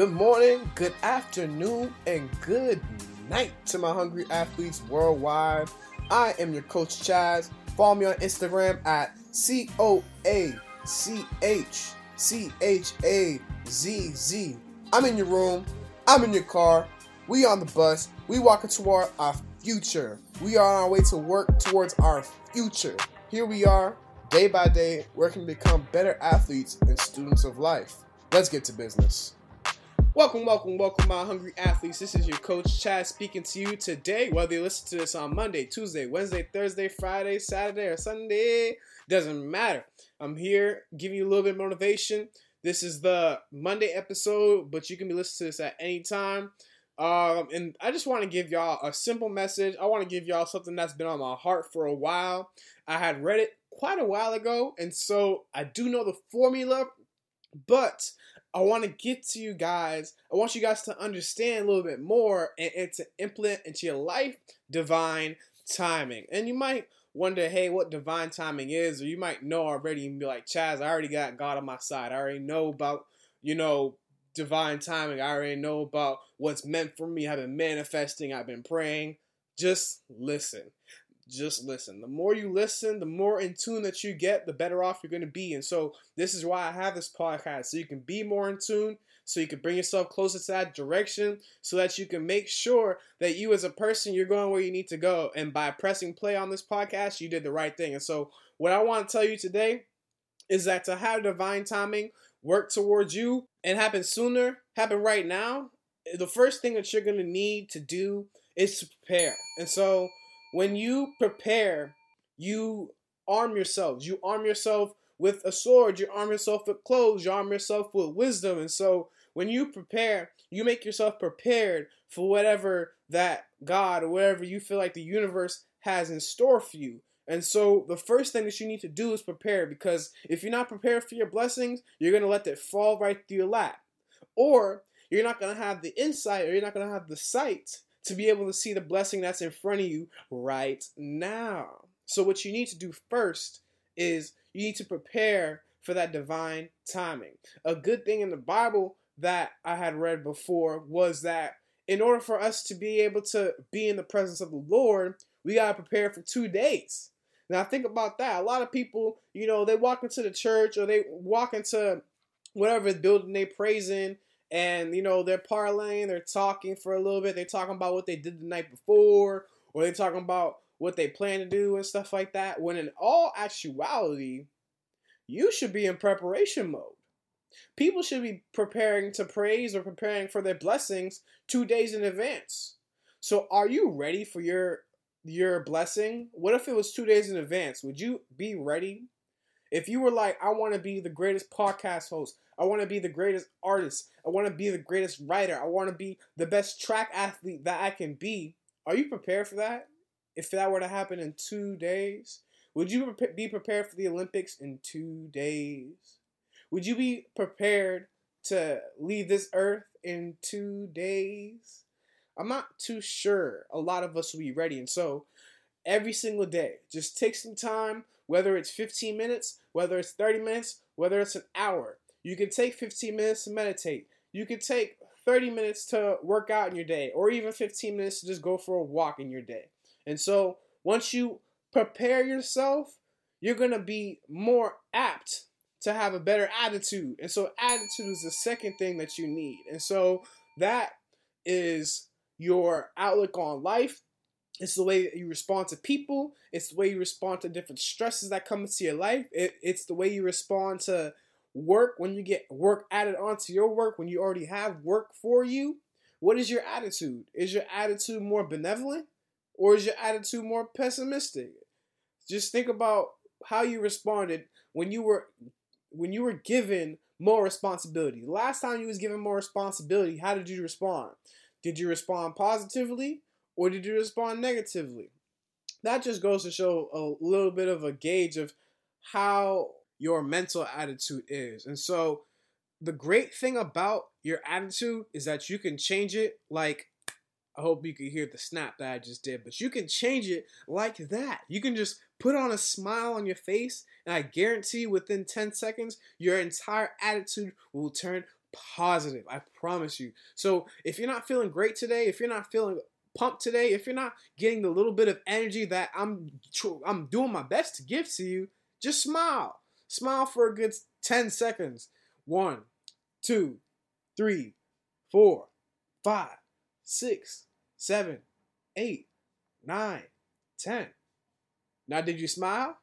Good morning, good afternoon, and good night to my hungry athletes worldwide. I am your coach Chazz. Follow me on Instagram at C O A C H C H A Z Z. I'm in your room, I'm in your car, we on the bus, we walking toward our future. We are on our way to work towards our future. Here we are, day by day, working to become better athletes and students of life. Let's get to business. Welcome, welcome, welcome, my hungry athletes. This is your coach Chazz speaking to you today. Whether you listen to this on Monday, Tuesday, Wednesday, Thursday, Friday, Saturday, or Sunday, doesn't matter. I'm here giving you a little bit of motivation. This is the Monday episode, but you can be listening to this at any time. Um, and I just want to give y'all a simple message. I want to give y'all something that's been on my heart for a while. I had read it quite a while ago, and so I do know the formula, but I want to get to you guys. I want you guys to understand a little bit more and, and to implement into your life divine timing. And you might wonder, hey, what divine timing is, or you might know already and be like, Chazz, I already got God on my side. I already know about, you know, divine timing. I already know about what's meant for me. I've been manifesting, I've been praying. Just listen just listen. The more you listen, the more in tune that you get, the better off you're going to be. And so, this is why I have this podcast so you can be more in tune, so you can bring yourself closer to that direction, so that you can make sure that you, as a person, you're going where you need to go. And by pressing play on this podcast, you did the right thing. And so, what I want to tell you today is that to have divine timing work towards you and happen sooner, happen right now, the first thing that you're going to need to do is to prepare. And so, when you prepare, you arm yourselves. You arm yourself with a sword, you arm yourself with clothes, you arm yourself with wisdom. And so when you prepare, you make yourself prepared for whatever that God or whatever you feel like the universe has in store for you. And so the first thing that you need to do is prepare because if you're not prepared for your blessings, you're going to let that fall right through your lap. Or you're not going to have the insight or you're not going to have the sight to be able to see the blessing that's in front of you right now. So, what you need to do first is you need to prepare for that divine timing. A good thing in the Bible that I had read before was that in order for us to be able to be in the presence of the Lord, we got to prepare for two days. Now, think about that. A lot of people, you know, they walk into the church or they walk into whatever building they praise in and you know they're parlaying, they're talking for a little bit, they're talking about what they did the night before, or they're talking about what they plan to do and stuff like that. When in all actuality, you should be in preparation mode. People should be preparing to praise or preparing for their blessings two days in advance. So, are you ready for your your blessing? What if it was two days in advance? Would you be ready? If you were like, I want to be the greatest podcast host, I want to be the greatest artist, I want to be the greatest writer, I want to be the best track athlete that I can be, are you prepared for that? If that were to happen in two days, would you be prepared for the Olympics in two days? Would you be prepared to leave this earth in two days? I'm not too sure a lot of us will be ready. And so, every single day, just take some time, whether it's 15 minutes, whether it's 30 minutes, whether it's an hour. You can take 15 minutes to meditate. You can take 30 minutes to work out in your day, or even 15 minutes to just go for a walk in your day. And so, once you prepare yourself, you're going to be more apt to have a better attitude. And so, attitude is the second thing that you need. And so, that is your outlook on life. It's the way you respond to people. It's the way you respond to different stresses that come into your life. It, it's the way you respond to work when you get work added onto your work when you already have work for you. What is your attitude? Is your attitude more benevolent or is your attitude more pessimistic? Just think about how you responded when you were when you were given more responsibility. Last time you was given more responsibility, how did you respond? Did you respond positively or did you respond negatively? That just goes to show a little bit of a gauge of how your mental attitude is. And so, the great thing about your attitude is that you can change it like I hope you could hear the snap that I just did, but you can change it like that. You can just put on a smile on your face, and I guarantee within 10 seconds, your entire attitude will turn positive. I promise you. So if you're not feeling great today, if you're not feeling pumped today, if you're not getting the little bit of energy that I'm I'm doing my best to give to you, just smile. Smile for a good 10 seconds. One, two, three, four, five, six, seven, eight, nine, ten. Now, did you smile?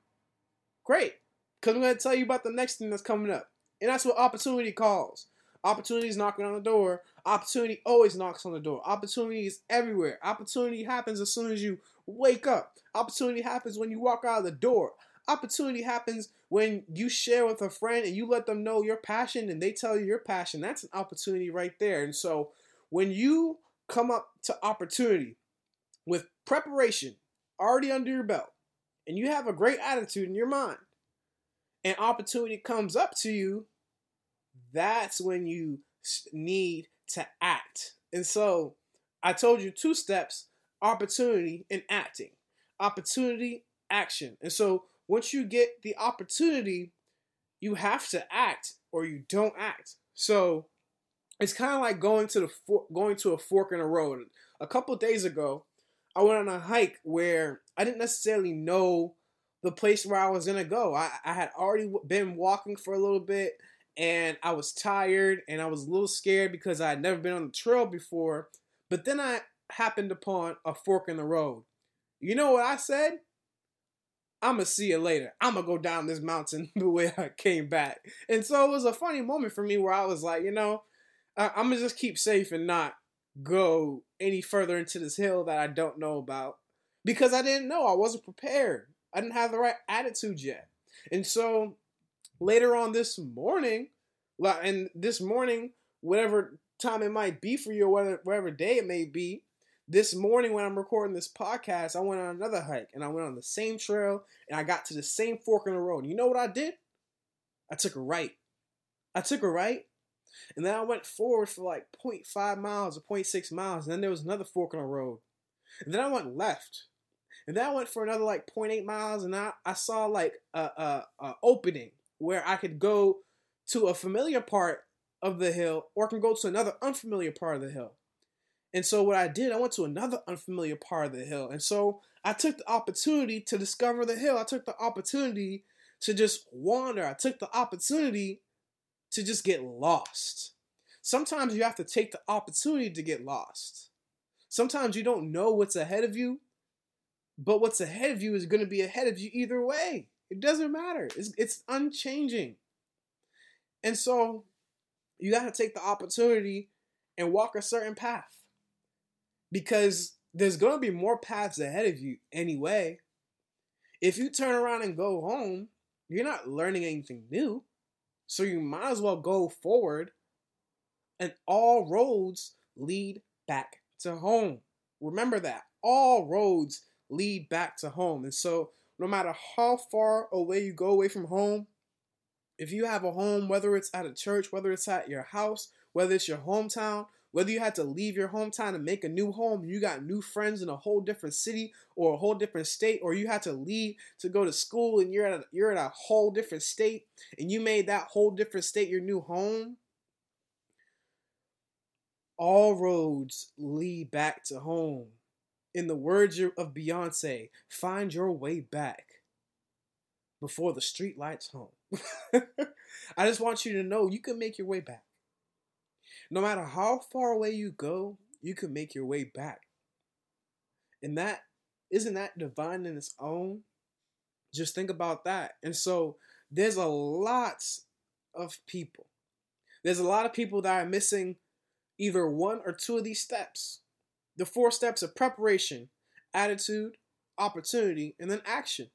Great. Because I'm going to tell you about the next thing that's coming up. And that's what opportunity calls. Opportunity is knocking on the door. Opportunity always knocks on the door. Opportunity is everywhere. Opportunity happens as soon as you wake up. Opportunity happens when you walk out of the door. Opportunity happens when you share with a friend and you let them know your passion and they tell you your passion. That's an opportunity right there. And so when you come up to opportunity with preparation already under your belt and you have a great attitude in your mind and opportunity comes up to you, that's when you need to act. And so I told you two steps opportunity and acting. Opportunity, action. And so once you get the opportunity, you have to act or you don't act. So it's kind of like going to the for- going to a fork in the road. A couple days ago, I went on a hike where I didn't necessarily know the place where I was gonna go. I, I had already been walking for a little bit, and I was tired and I was a little scared because I had never been on the trail before. But then I happened upon a fork in the road. You know what I said? I'm gonna see you later. I'm gonna go down this mountain the way I came back. And so it was a funny moment for me where I was like, you know, I- I'm gonna just keep safe and not go any further into this hill that I don't know about because I didn't know. I wasn't prepared. I didn't have the right attitude yet. And so later on this morning, and this morning, whatever time it might be for you, or whatever, whatever day it may be, this morning when I'm recording this podcast, I went on another hike and I went on the same trail and I got to the same fork in the road. You know what I did? I took a right. I took a right and then I went forward for like 0.5 miles or 0.6 miles and then there was another fork in the road. And then I went left. And then I went for another like 0.8 miles and I, I saw like a, a, a opening where I could go to a familiar part of the hill or can go to another unfamiliar part of the hill. And so what I did, I went to another unfamiliar part of the hill. And so I took the opportunity to discover the hill. I took the opportunity to just wander. I took the opportunity to just get lost. Sometimes you have to take the opportunity to get lost. Sometimes you don't know what's ahead of you, but what's ahead of you is going to be ahead of you either way. It doesn't matter. It's, it's unchanging. And so you got to take the opportunity and walk a certain path because there's going to be more paths ahead of you anyway. If you turn around and go home, you're not learning anything new. So you might as well go forward, and all roads lead back to home. Remember that. All roads lead back to home. And so, no matter how far away you go away from home, if you have a home, whether it's at a church, whether it's at your house, whether it's your hometown, whether you had to leave your hometown and make a new home, you got new friends in a whole different city or a whole different state, or you had to leave to go to school and you're at a, you're in a whole different state and you made that whole different state your new home. All roads lead back to home. In the words of Beyonce, find your way back before the street lights home. I just want you to know you can make your way back. No matter how far away you go, you can make your way back. And that isn't that divine in its own? Just think about that. And so there's a lot of people. There's a lot of people that are missing either one or two of these steps. The four steps of preparation, attitude, opportunity, and then action.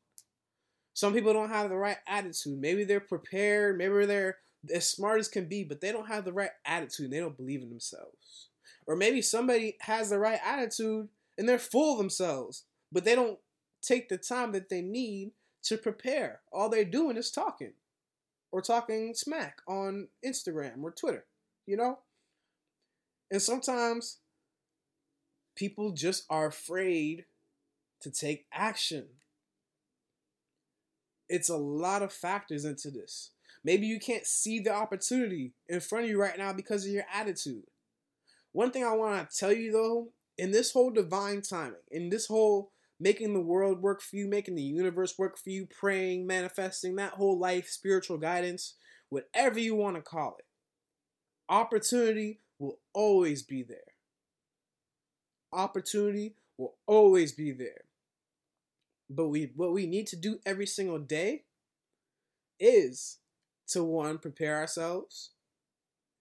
Some people don't have the right attitude. Maybe they're prepared, maybe they're as smart as can be, but they don't have the right attitude. They don't believe in themselves. Or maybe somebody has the right attitude and they're full of themselves, but they don't take the time that they need to prepare. All they're doing is talking or talking smack on Instagram or Twitter, you know? And sometimes people just are afraid to take action. It's a lot of factors into this. Maybe you can't see the opportunity in front of you right now because of your attitude. One thing I want to tell you though, in this whole divine timing, in this whole making the world work for you, making the universe work for you, praying, manifesting, that whole life, spiritual guidance, whatever you want to call it, opportunity will always be there. Opportunity will always be there. But we what we need to do every single day is to one, prepare ourselves,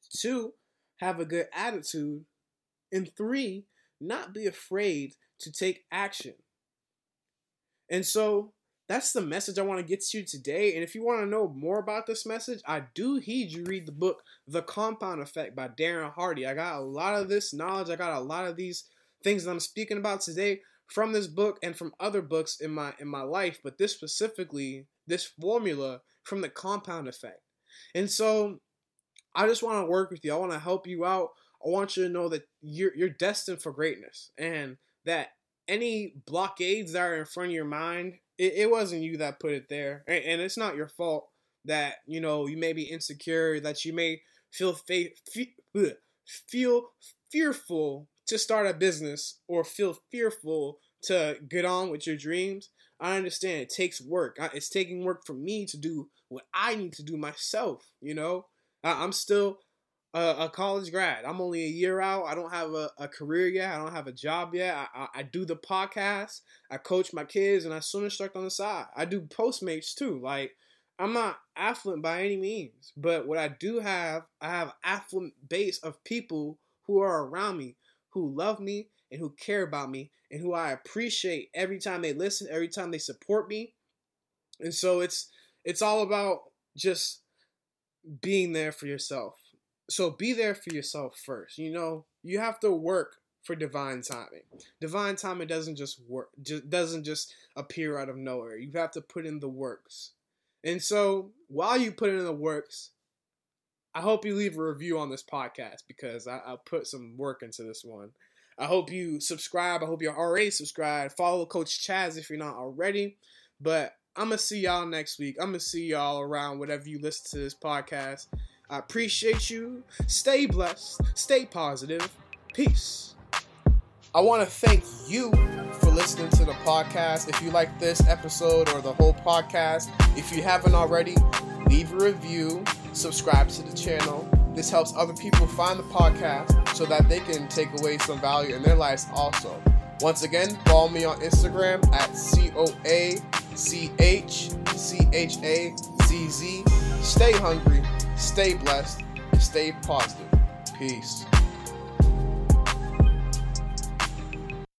two, have a good attitude, and three, not be afraid to take action. And so that's the message I want to get to you today. And if you want to know more about this message, I do heed you read the book The Compound Effect by Darren Hardy. I got a lot of this knowledge, I got a lot of these things that I'm speaking about today from this book and from other books in my in my life, but this specifically, this formula from the compound effect. And so I just want to work with you. I want to help you out. I want you to know that you're you're destined for greatness and that any blockades that are in front of your mind, it, it wasn't you that put it there. And, and, it's not your fault that, you know, you may be insecure, that you may feel fa- feel fearful to start a business or feel fearful to get on with your dreams. I understand it takes work. It's taking work for me to do what I need to do myself. You know, I'm still a, college grad. I'm only a year out. I don't have a, a career yet. I don't have a job yet. I, I, I, do the podcast. I coach my kids, and I swim instruct on the side. I do Postmates too. Like I'm not affluent by any means, but what I do have, I have affluent base of people who are around me, who love me and who care about me, and who I appreciate every time they listen, every time they support me. And so it's it's all about just being there for yourself. So be there for yourself first. You know, you have to work for divine timing. Divine timing doesn't just work just doesn't just appear out of nowhere. You have to put in the works. And so while you put in the works, I hope you leave a review on this podcast because I, I put some work into this one. I hope you subscribe. I hope you're already subscribed. Follow Coach Chazz if you're not already. But I'm going to see y'all next week. I'm going to see y'all around whatever you listen to this podcast. I appreciate you. Stay blessed. Stay positive. Peace. I want to thank you for listening to the podcast. If you like this episode or the whole podcast, if you haven't already, leave a review, subscribe to the channel. This helps other people find the podcast so that they can take away some value in their lives also. Once again, follow me on Instagram at C O A C H C H A Z Z. Stay hungry, stay blessed, stay positive. Peace.